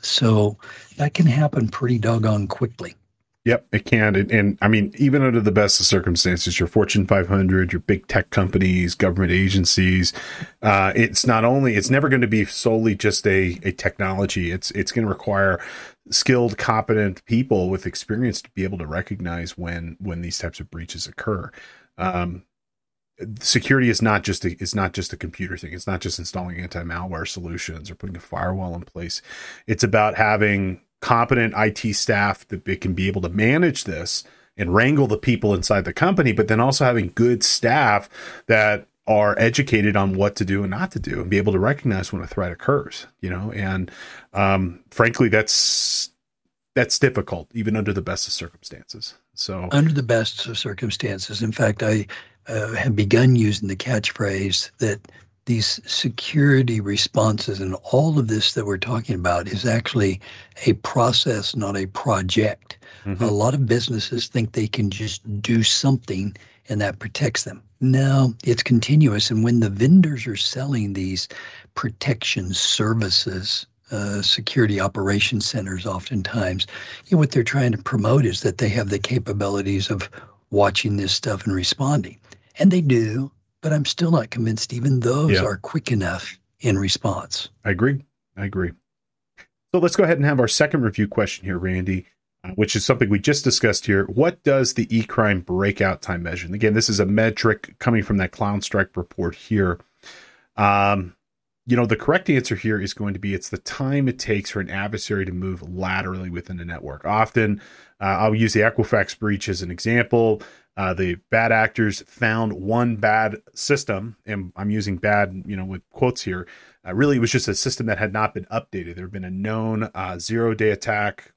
So that can happen pretty doggone quickly. Yep, it can. And, and, I mean, even under the best of circumstances, your Fortune 500, your big tech companies, government agencies, uh, it's not only, it's never going to be solely just a, a technology. It's, it's going to require skilled, competent people with experience to be able to recognize when, when these types of breaches occur. Um, security is not just a, it's not just a computer thing. It's not just installing anti-malware solutions or putting a firewall in place. It's about having competent IT staff that can be able to manage this and wrangle the people inside the company, but then also having good staff that are educated on what to do and not to do and be able to recognize when a threat occurs, you know, and um, frankly, that's that's difficult even under the best of circumstances. So under the best of circumstances, in fact, I uh, have begun using the catchphrase that these security responses and all of this that we're talking about is actually a process, not a project. Mm-hmm. A lot of businesses think they can just do something and that protects them. No, it's continuous. And when the vendors are selling these protection services, uh, security operations centers, oftentimes, you know, what they're trying to promote is that they have the capabilities of watching this stuff and responding. And they do, but I'm still not convinced even those yeah. are quick enough in response. I agree. I agree. So let's go ahead and have our second review question here, Randy, uh, which is something we just discussed here. What does the e-crime breakout time measure? And again, this is a metric coming from that CrowdStrike report here. Um, you know, the correct answer here is going to be it's the time it takes for an adversary to move laterally within the network. Often, uh, I'll use the Equifax breach as an example. Uh, the bad actors found one bad system, and I'm using bad, you know, with quotes here. Uh, really, it was just a system that had not been updated. There had been a known uh, zero day attack.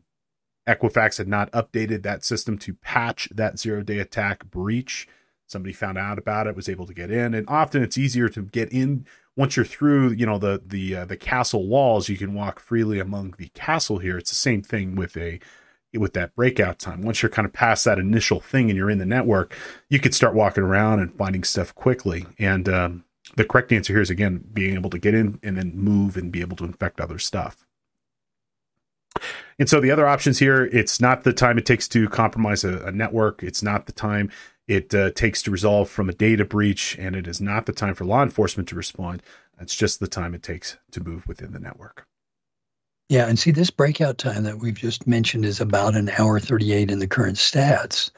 Equifax had not updated that system to patch that zero day attack breach. Somebody found out about it, was able to get in, and often it's easier to get in once you're through, you know, the the uh, the castle walls. You can walk freely among the castle here. It's the same thing with a with that breakout time. Once you're kind of past that initial thing and you're in the network, you could start walking around and finding stuff quickly. And um, the correct answer here is again being able to get in and then move and be able to infect other stuff. And so the other options here, it's not the time it takes to compromise a, a network. It's not the time it uh, takes to resolve from a data breach, and it is not the time for law enforcement to respond. It's just the time it takes to move within the network. Yeah, and see, this breakout time that we've just mentioned is about an hour 38 in the current stats.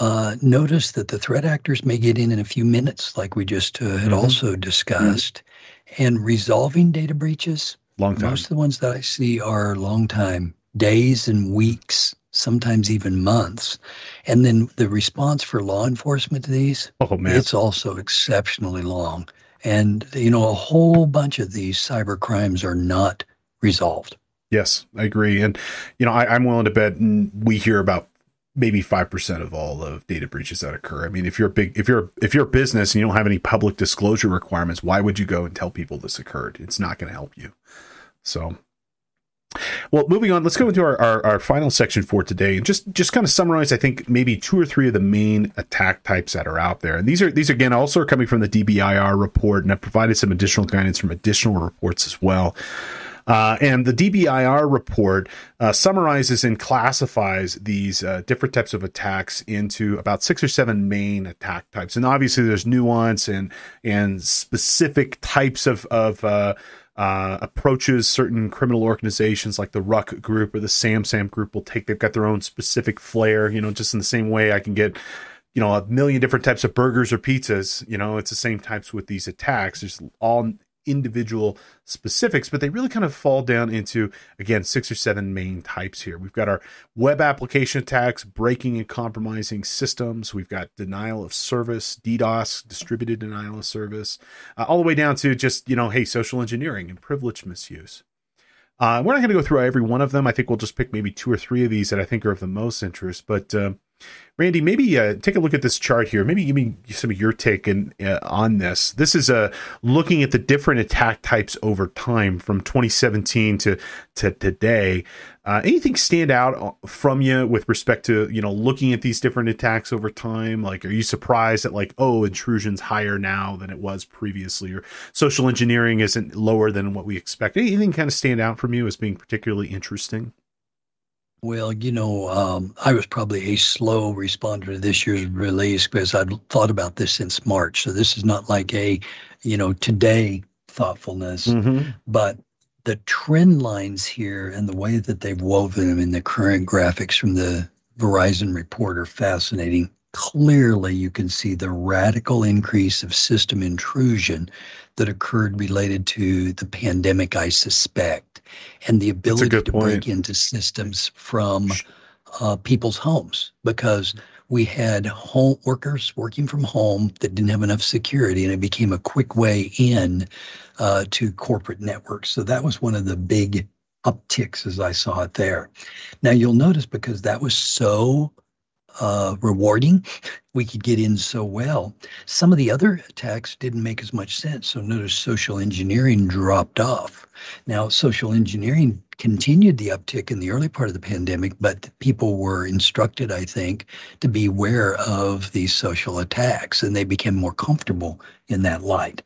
Uh, notice that the threat actors may get in in a few minutes, like we just uh, had mm-hmm. also discussed. Mm-hmm. And resolving data breaches, long time. Most of the ones that I see are long time, days and weeks, sometimes even months. And then the response for law enforcement to these, oh, man. it's also exceptionally long. And, you know, a whole bunch of these cyber crimes are not resolved. Yes, I agree. And, you know, I, am willing to bet we hear about maybe 5% of all of data breaches that occur. I mean, if you're a big, if you're, if you're a business and you don't have any public disclosure requirements, why would you go and tell people this occurred? It's not going to help you. So, well, moving on, let's go into our, our, our, final section for today and just, just kind of summarize, I think, maybe two or three of the main attack types that are out there. And these are, these again, also are coming from the DBIR report, and I've provided some additional guidance from additional reports as well. Uh, and the DBIR report uh, summarizes and classifies these uh, different types of attacks into about six or seven main attack types. And obviously, there's nuance and and specific types of of uh, uh, approaches certain criminal organizations like the Ryuk Group or the SamSam Group will take. They've got their own specific flair, you know, just in the same way I can get, you know, a million different types of burgers or pizzas. You know, it's the same types with these attacks. There's all individual specifics, but they really kind of fall down into, again, six or seven main types here. We've got our web application attacks, breaking and compromising systems. We've got denial of service, DDoS, distributed denial of service, uh, all the way down to just, you know, hey, social engineering and privilege misuse. Uh, we're not going to go through every one of them. I think we'll just pick maybe two or three of these that I think are of the most interest. But uh, Randy, maybe uh, take a look at this chart here. Maybe give me some of your take in, uh, on this. This is uh, looking at the different attack types over time from 2017 to to today. Uh, anything stand out uh, from you with respect to you know looking at these different attacks over time? Like, are you surprised that like oh intrusion's higher now than it was previously, or social engineering isn't lower than what we expect? Anything kind of stand out from you as being particularly interesting? Well, you know, um, I was probably a slow responder to this year's release because I'd thought about this since March. So this is not like a, you know, today thoughtfulness, mm-hmm. but the trend lines here and the way that they've woven them in the current graphics from the Verizon report are fascinating. Clearly, you can see the radical increase of system intrusion that occurred related to the pandemic, I suspect, and the ability to point. break into systems from uh, people's homes because we had home workers working from home that didn't have enough security, and it became a quick way in uh, to corporate networks. So that was one of the big upticks as I saw it there. Now you'll notice because that was so uh, rewarding. We could get in so well. Some of the other attacks didn't make as much sense. So notice social engineering dropped off. Now, social engineering continued the uptick in the early part of the pandemic, but people were instructed, I think, to be aware of these social attacks and they became more comfortable in that light.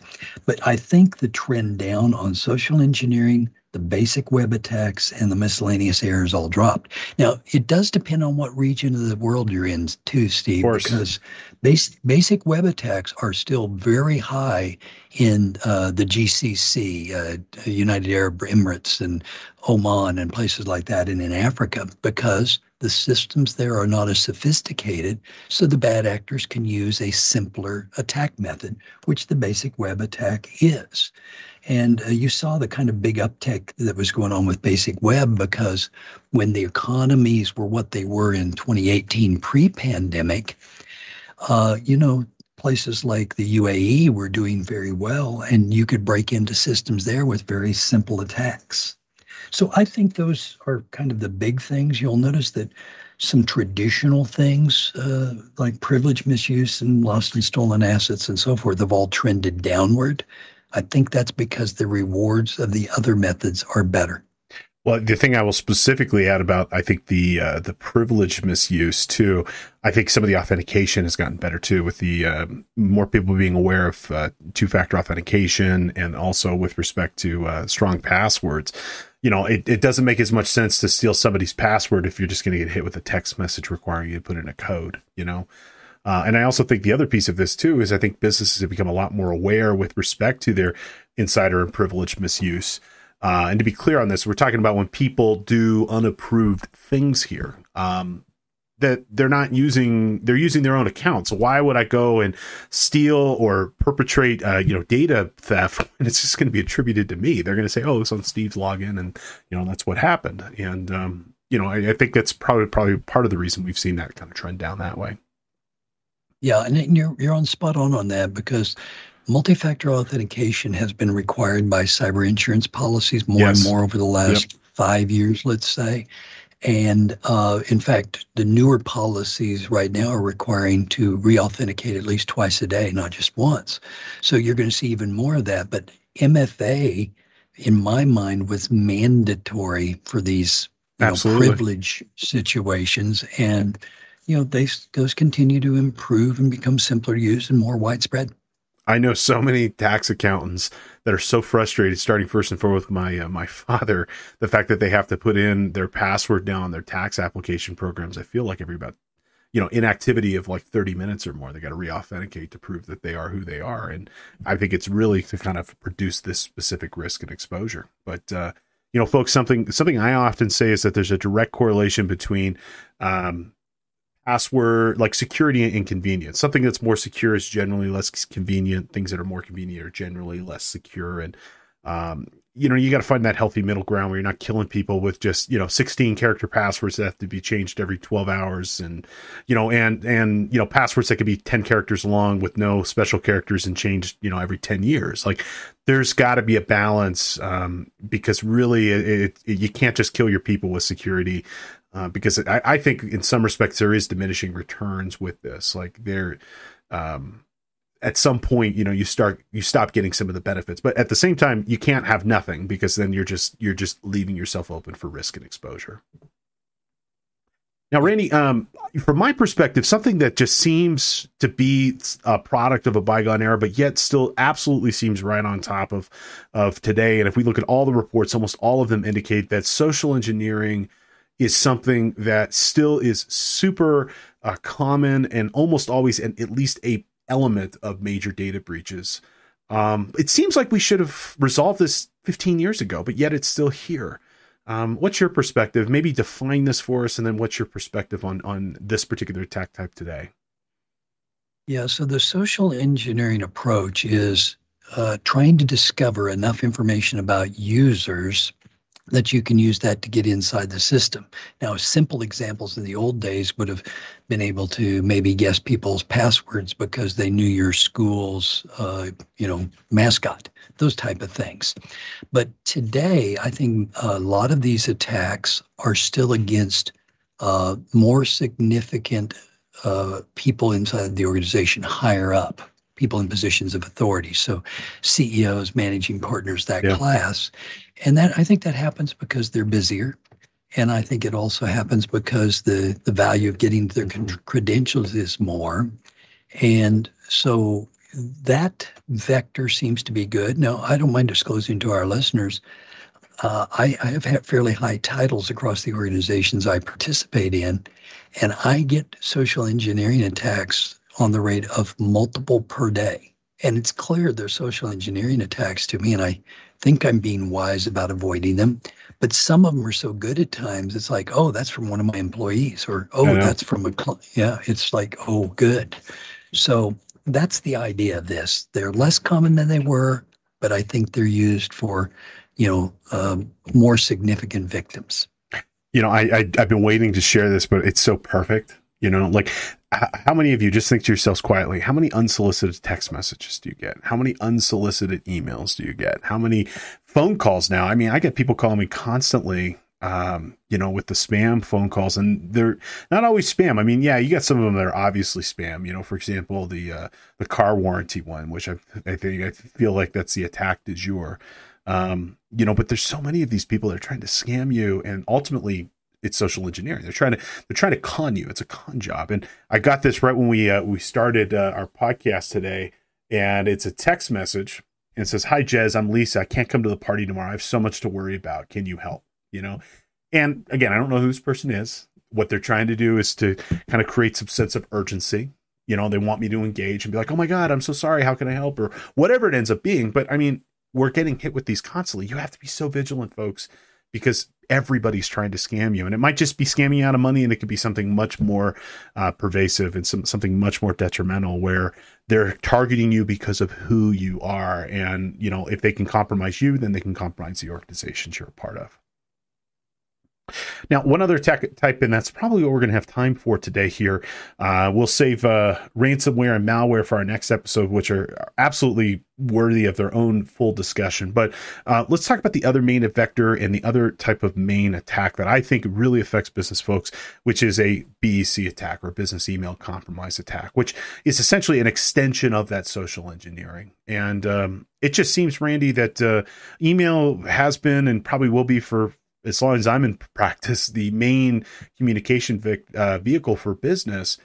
But I think the trend down on social engineering the basic web attacks and the miscellaneous errors all dropped. Now, it does depend on what region of the world you're in, too, Steve, because base, basic web attacks are still very high in uh, the GCC, uh, United Arab Emirates, and Oman, and places like that, and in Africa, because the systems there are not as sophisticated, so the bad actors can use a simpler attack method, which the basic web attack is. And uh, you saw the kind of big uptick that was going on with basic web because when the economies were what they were in 2018 pre pandemic, uh, you know, places like the UAE were doing very well, and you could break into systems there with very simple attacks. So I think those are kind of the big things. You'll notice that some traditional things uh, like privilege misuse and lost and stolen assets and so forth have all trended downward. I think that's because the rewards of the other methods are better. Well, the thing I will specifically add about, I think the uh, the privilege misuse too. I think some of the authentication has gotten better too, with the uh, more people being aware of uh, two factor authentication, and also with respect to uh, strong passwords. You know, it, it doesn't make as much sense to steal somebody's password if you're just going to get hit with a text message requiring you to put in a code. You know, uh, and I also think the other piece of this too is I think businesses have become a lot more aware with respect to their insider and privilege misuse. Uh, and to be clear on this, we're talking about when people do unapproved things here. Um, that they're not using they're using their own accounts. Why would I go and steal or perpetrate uh, you know data theft [laughs] and it's just going to be attributed to me? They're going to say, "Oh, it's on Steve's login," and you know that's what happened. And um, you know, I, I, think that's probably probably part of the reason we've seen that kind of trend down that way. Yeah, and you're you're on spot on on that because multi-factor authentication has been required by cyber insurance policies more yes. and more over the last yep. five years, let's say. And uh, in fact, the newer policies right now are requiring to re-authenticate at least twice a day, not just once. So you're going to see even more of that. But MFA, in my mind, was mandatory for these know, privilege situations, and you know, they those continue to improve and become simpler to use and more widespread. I know so many tax accountants that are so frustrated. Starting first and foremost with my uh, my [laughs] father, the fact that they have to put in their password down on their tax application programs. I feel like every about you know inactivity of like 30 minutes or more they got to re-authenticate to prove that they are who they are and i think it's really to kind of reduce this specific risk and exposure but uh, you know folks something something i often say is that there's a direct correlation between um, password like security and convenience. Something that's more secure is generally less convenient. Things that are more convenient are generally less secure. And um, you know, you got to find that healthy middle ground where you're not killing people with just you know 16 character passwords that have to be changed every 12 hours, and you know, and and you know, passwords that could be 10 characters long with no special characters and changed you know every 10 years. Like, there's got to be a balance um, because really, it, it, you can't just kill your people with security. Uh, because I, I, think in some respects there is diminishing returns with this. Like there, um, at some point, you know, you start you stop getting some of the benefits, but at the same time, you can't have nothing because then you're just you're just leaving yourself open for risk and exposure. Now, Randy, um, from my perspective, something that just seems to be a product of a bygone era, but yet still absolutely seems right on top of of today. And if we look at all the reports, almost all of them indicate that social engineering is something that still is super uh, common and almost always and at least a element of major data breaches. Um, it seems like we should have resolved this 15 years ago, but yet it's still here. Um, what's your perspective? Maybe define this for us, and then what's your perspective on on this particular attack type today? Yeah, so the social engineering approach is uh, trying to discover enough information about users that you can use that to get inside the system. Now, simple examples in the old days would have been able to maybe guess people's passwords because they knew your school's, uh, you know, mascot, those type of things. But today, I think a lot of these attacks are still against uh, more significant uh, people inside the organization higher up people in positions of authority. So CEOs, managing partners, that yeah. class. And that I think that happens because they're busier. And I think it also happens because the, the value of getting their credentials is more. And so that vector seems to be good. Now, I don't mind disclosing to our listeners, uh, I, I, have had fairly high titles across the organizations I participate in, and I get social engineering attacks on the rate of multiple per day. And it's clear they're social engineering attacks to me, and I think I'm being wise about avoiding them. But some of them are so good at times, it's like, oh, that's from one of my employees, or oh, that's from a client. Yeah, it's like, oh, good. So that's the idea of this. They're less common than they were, but I think they're used for, you know, um, more significant victims. You know, I, I I've been waiting to share this, but it's so perfect you know, like how many of you just think to yourselves quietly, how many unsolicited text messages do you get? How many unsolicited emails do you get? How many phone calls now? I mean, I get people calling me constantly um, you know, with the spam phone calls, and they're not always spam. I mean, yeah, you got some of them that are obviously spam. You know, for example, the uh, the car warranty one, which I I think I feel like that's the attack du jour. Um, you know, but there's so many of these people that are trying to scam you, and ultimately, it's social engineering. They're trying to they're trying to con you. It's a con job. And I got this right when we uh, we started uh, our podcast today, and it's a text message and says, "Hi Jez, I'm Lisa. I can't come to the party tomorrow. I have so much to worry about. Can you help?" You know, and again, I don't know who this person is. What they're trying to do is to kind of create some sense of urgency. You know, they want me to engage and be like, "Oh my god, I'm so sorry. How can I help?" or whatever it ends up being. But I mean, we're getting hit with these constantly. You have to be so vigilant, folks, because everybody's trying to scam you. And it might just be scamming you out of money and it could be something much more uh, pervasive and some, something much more detrimental where they're targeting you because of who you are. And you know if they can compromise you then they can compromise the organizations you're a part of now, one other tech type, and that's probably what we're going to have time for today here. Uh, we'll save uh, ransomware and malware for our next episode, which are absolutely worthy of their own full discussion. But uh, let's talk about the other main vector and the other type of main attack that I think really affects business folks, which is a BEC attack or business email compromise attack, which is essentially an extension of that social engineering. And um, it just seems, Randy, that uh, email has been and probably will be for as long as I'm in practice, the main communication vic, uh, vehicle for business.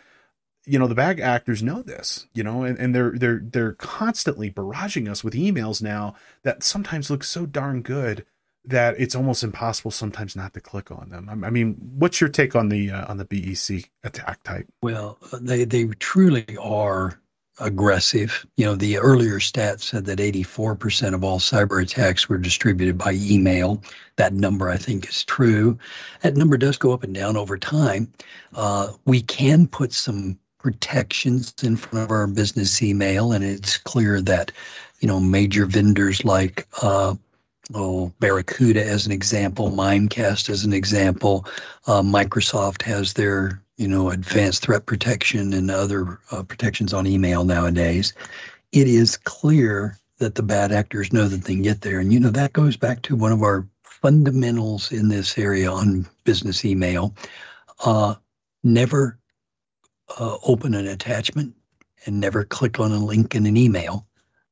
You know, the bag actors know this, you know, and, and they're they're they're constantly barraging us with emails now that sometimes look so darn good that it's almost impossible sometimes not to click on them. I, mean, what's your take on the uh, on the BEC attack type? Well, they they truly are aggressive. You know, the earlier stats said that 84% of all cyber attacks were distributed by email. That number, I think, is true. That number does go up and down over time. Uh, we can put some protections in front of our business email, and it's clear that, you know, major vendors like uh, oh, Barracuda as an example, Mimecast as an example, uh, Microsoft has their you know, advanced threat protection and other uh, protections on email nowadays, it is clear that the bad actors know that they can get there. And, you know, that goes back to one of our fundamentals in this area on business email. Uh, never uh, open an attachment and never click on a link in an email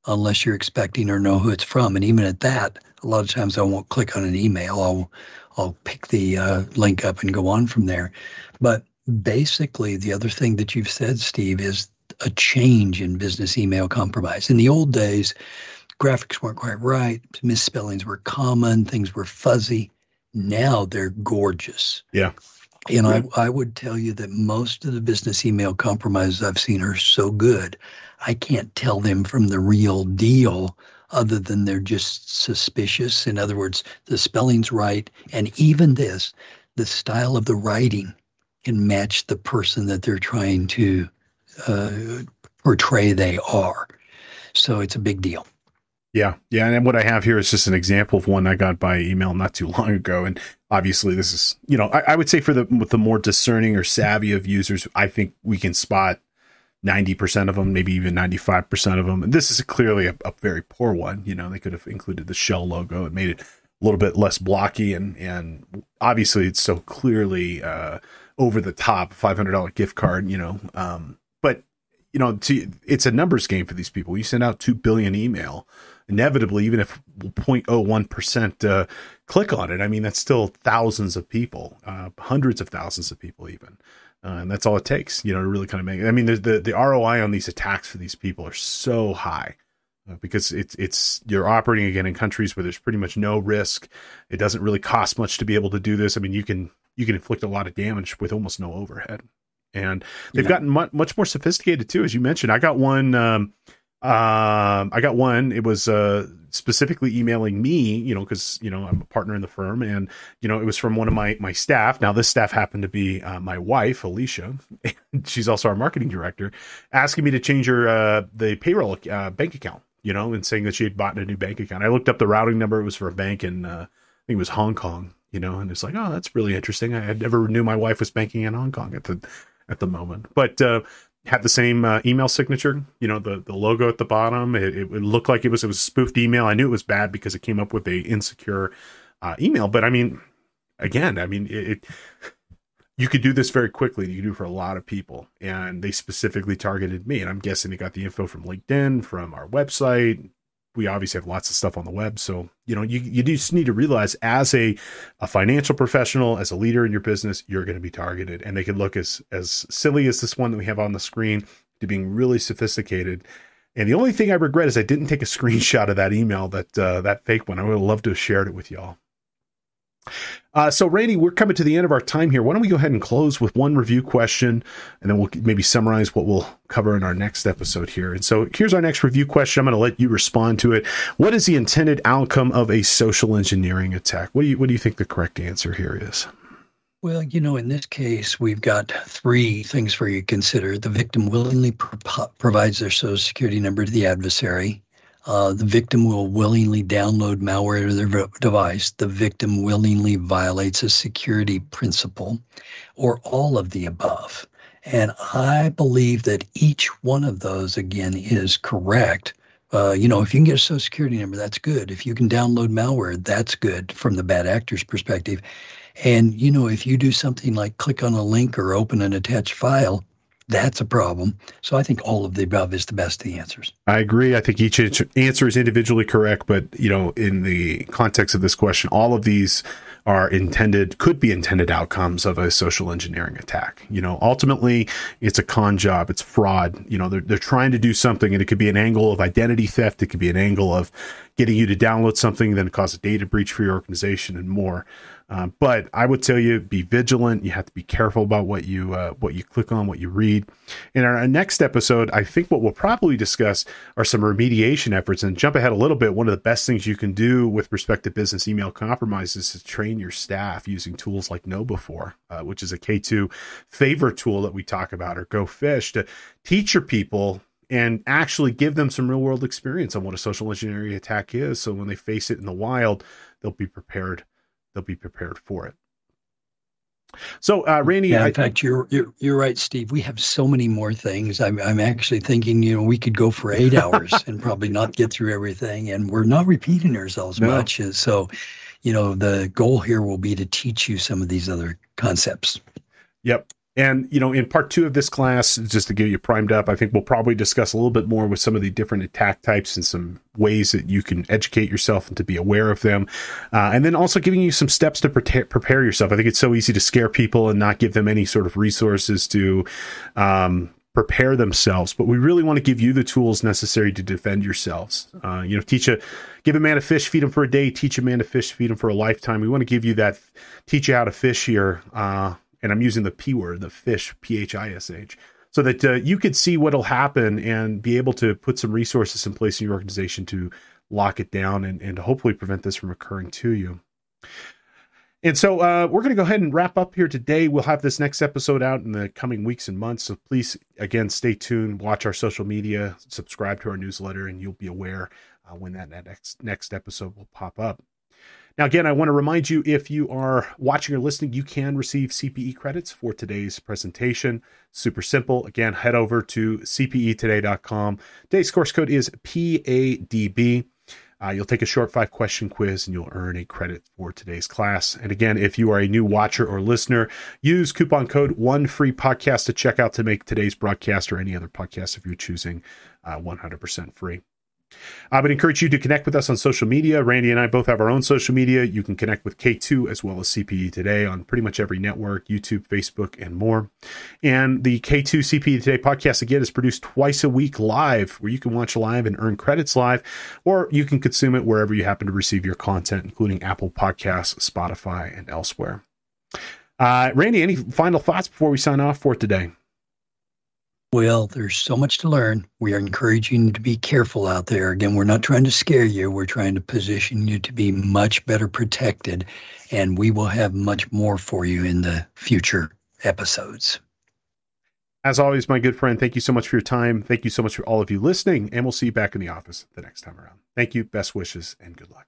unless you're expecting or know who it's from. And even at that, a lot of times I won't click on an email. I'll I'll pick the uh, link up and go on from there. But basically, the other thing that you've said, Steve, is a change in business email compromise. In the old days, graphics weren't quite right, misspellings were common, things were fuzzy. Now they're gorgeous. Yeah. And I, I would tell you that most of the business email compromises I've seen are so good, I can't tell them from the real deal other than they're just suspicious. In other words, the spelling's right. And even this, the style of the writing can match the person that they're trying to uh, portray they are. So it's a big deal. Yeah, yeah, and what I have here is just an example of one I got by email not too long ago, and obviously this is, you know, I, I would say for the with the more discerning or savvy of users, I think we can spot ninety percent of them, maybe even ninety five percent of them. And this is clearly a, a, very poor one. You know, they could have included the shell logo and made it a little bit less blocky, and and obviously it's so clearly uh, over the top $500 gift card, you know. Um, but, you know, to, it's a numbers game for these people. You send out 2 billion email. Inevitably, even if 0.01% uh, click on it, I mean, that's still thousands of people, uh, hundreds of thousands of people, even. Uh, and that's all it takes, you know, to really kind of make. I mean, the, the the ROI on these attacks for these people are so high uh, because it's it's you're operating again in countries where there's pretty much no risk. It doesn't really cost much to be able to do this. I mean, you can you can inflict a lot of damage with almost no overhead. And they've yeah. gotten much, much more sophisticated too, as you mentioned. I got one. Um, um, I got one. It was uh, specifically emailing me, you know, because you know I'm a partner in the firm, and you know it was from one of my my staff. Now this staff happened to be uh, my wife, Alicia. [laughs] And she's also our marketing director, asking me to change her uh, the payroll uh, bank account, you know, and saying that she had bought a new bank account. I looked up the routing number; it was for a bank in uh, I think it was Hong Kong, you know, and it's like, oh, that's really interesting. I, never knew my wife was banking in Hong Kong at the at the moment, but uh, had the same uh, email signature. You know, the the logo at the bottom. It, it, looked like it was it was spoofed email. I knew it was bad because it came up with a insecure uh, email. But I mean, again, I mean, it, it you could do this very quickly. You could do for a lot of people, and they specifically targeted me. And I'm guessing they got the info from LinkedIn, from our website, we obviously have lots of stuff on the web. So, you know, you, you just need to realize as a, a financial professional, as a leader in your business, you're going to be targeted. And they can look as, as silly as this one that we have on the screen to being really sophisticated. And the only thing I regret is I didn't take a [laughs] screenshot of that email, that, uh, that fake one. I would have loved to have shared it with y'all. Uh, so, Randy, we're coming to the end of our time here. Why don't we go ahead and close with one review question, and then we'll maybe summarize what we'll cover in our next episode here. And so, here's our next review question. I'm going to let you respond to it. What is the intended outcome of a social engineering attack? What do you What do you think the correct answer here is? Well, you know, in this case, we've got three things for you to consider. The victim willingly pro- provides their social security number to the adversary. Uh, the victim will willingly download malware to their device. The victim willingly violates a security principle, or all of the above. And I believe that each one of those, again, is correct. Uh, you know, if you can get a social security number, that's good. If you can download malware, that's good from the bad actor's perspective. And, you know, if you do something like click on a link or open an attached file, that's a problem. So I think all of the above is the best of the answers. I agree. I think each answer is individually correct, but you know, in the context of this question, all of these are intended could be intended outcomes of a social engineering attack. You know, ultimately it's a con job, it's fraud. You know, they're they're trying to do something and it could be an angle of identity theft, it could be an angle of getting you to download something then cause a data breach for your organization and more. Uh, but I would tell you, be vigilant. You have to be careful about what you uh, what you click on, what you read. In our next episode, I think what we'll probably discuss are some remediation efforts. And jump ahead a little bit. One of the best things you can do with respect to business email compromise is to train your staff using tools like KnowBe4, uh, which is a K2 favor tool that we talk about, or GoPhish to teach your people and actually give them some real world experience on what a social engineering attack is. So when they face it in the wild, they'll be prepared they'll be prepared for it. So, uh, Randy, yeah, in I, fact, you're, you're you're right, Steve. We have so many more things. I'm I'm actually thinking, you know, we could go for eight hours [laughs] and probably not get through everything, and we're not repeating ourselves no. much. So, you know, the goal here will be to teach you some of these other concepts. Yep. And, you know, in part two of this class, just to get you primed up, I think we'll probably discuss a little bit more with some of the different attack types and some ways that you can educate yourself and to be aware of them. Uh, and then also giving you some steps to prepare, prepare yourself. I think it's so easy to scare people and not give them any sort of resources to, um, prepare themselves, but we really want to give you the tools necessary to defend yourselves. Uh, you know, teach a, give a man a fish, feed him for a day, teach a man to fish, feed him for a lifetime. We want to give you that, teach you how to fish here, uh, and I'm using the P word, the fish, P H I S H, so that uh, you could see what'll happen and be able to put some resources in place in your organization to lock it down and, and hopefully prevent this from occurring to you. And so uh, we're going to go ahead and wrap up here today. We'll have this next episode out in the coming weeks and months. So please, again, stay tuned, watch our social media, subscribe to our newsletter, and you'll be aware uh, when that next next episode will pop up. Now, again, I want to remind you if you are watching or listening, you can receive CPE credits for today's presentation. Super simple. Again, head over to cpetoday.com. Today's course code is PADB. Uh, you'll take a short five question quiz and you'll earn a credit for today's class. And again, if you are a new watcher or listener, use coupon code one free podcast to check out to make today's broadcast or any other podcast if you're choosing uh, 100% free. I would encourage you to connect with us on social media. Randy and I both have our own social media. You can connect with K2 as well as CPE Today on pretty much every network, YouTube, Facebook, and more. And the K2 CPE Today podcast, again, is produced twice a week live, where you can watch live and earn credits live, or you can consume it wherever you happen to receive your content, including Apple Podcasts, Spotify, and elsewhere. Uh, Randy, any final thoughts before we sign off for today? Well, there's so much to learn. We are encouraging you to be careful out there. Again, we're not trying to scare you. We're trying to position you to be much better protected. And we will have much more for you in the future episodes. As always, my good friend, thank you so much for your time. Thank you so much for all of you listening. And we'll see you back in the office the next time around. Thank you. Best wishes and good luck.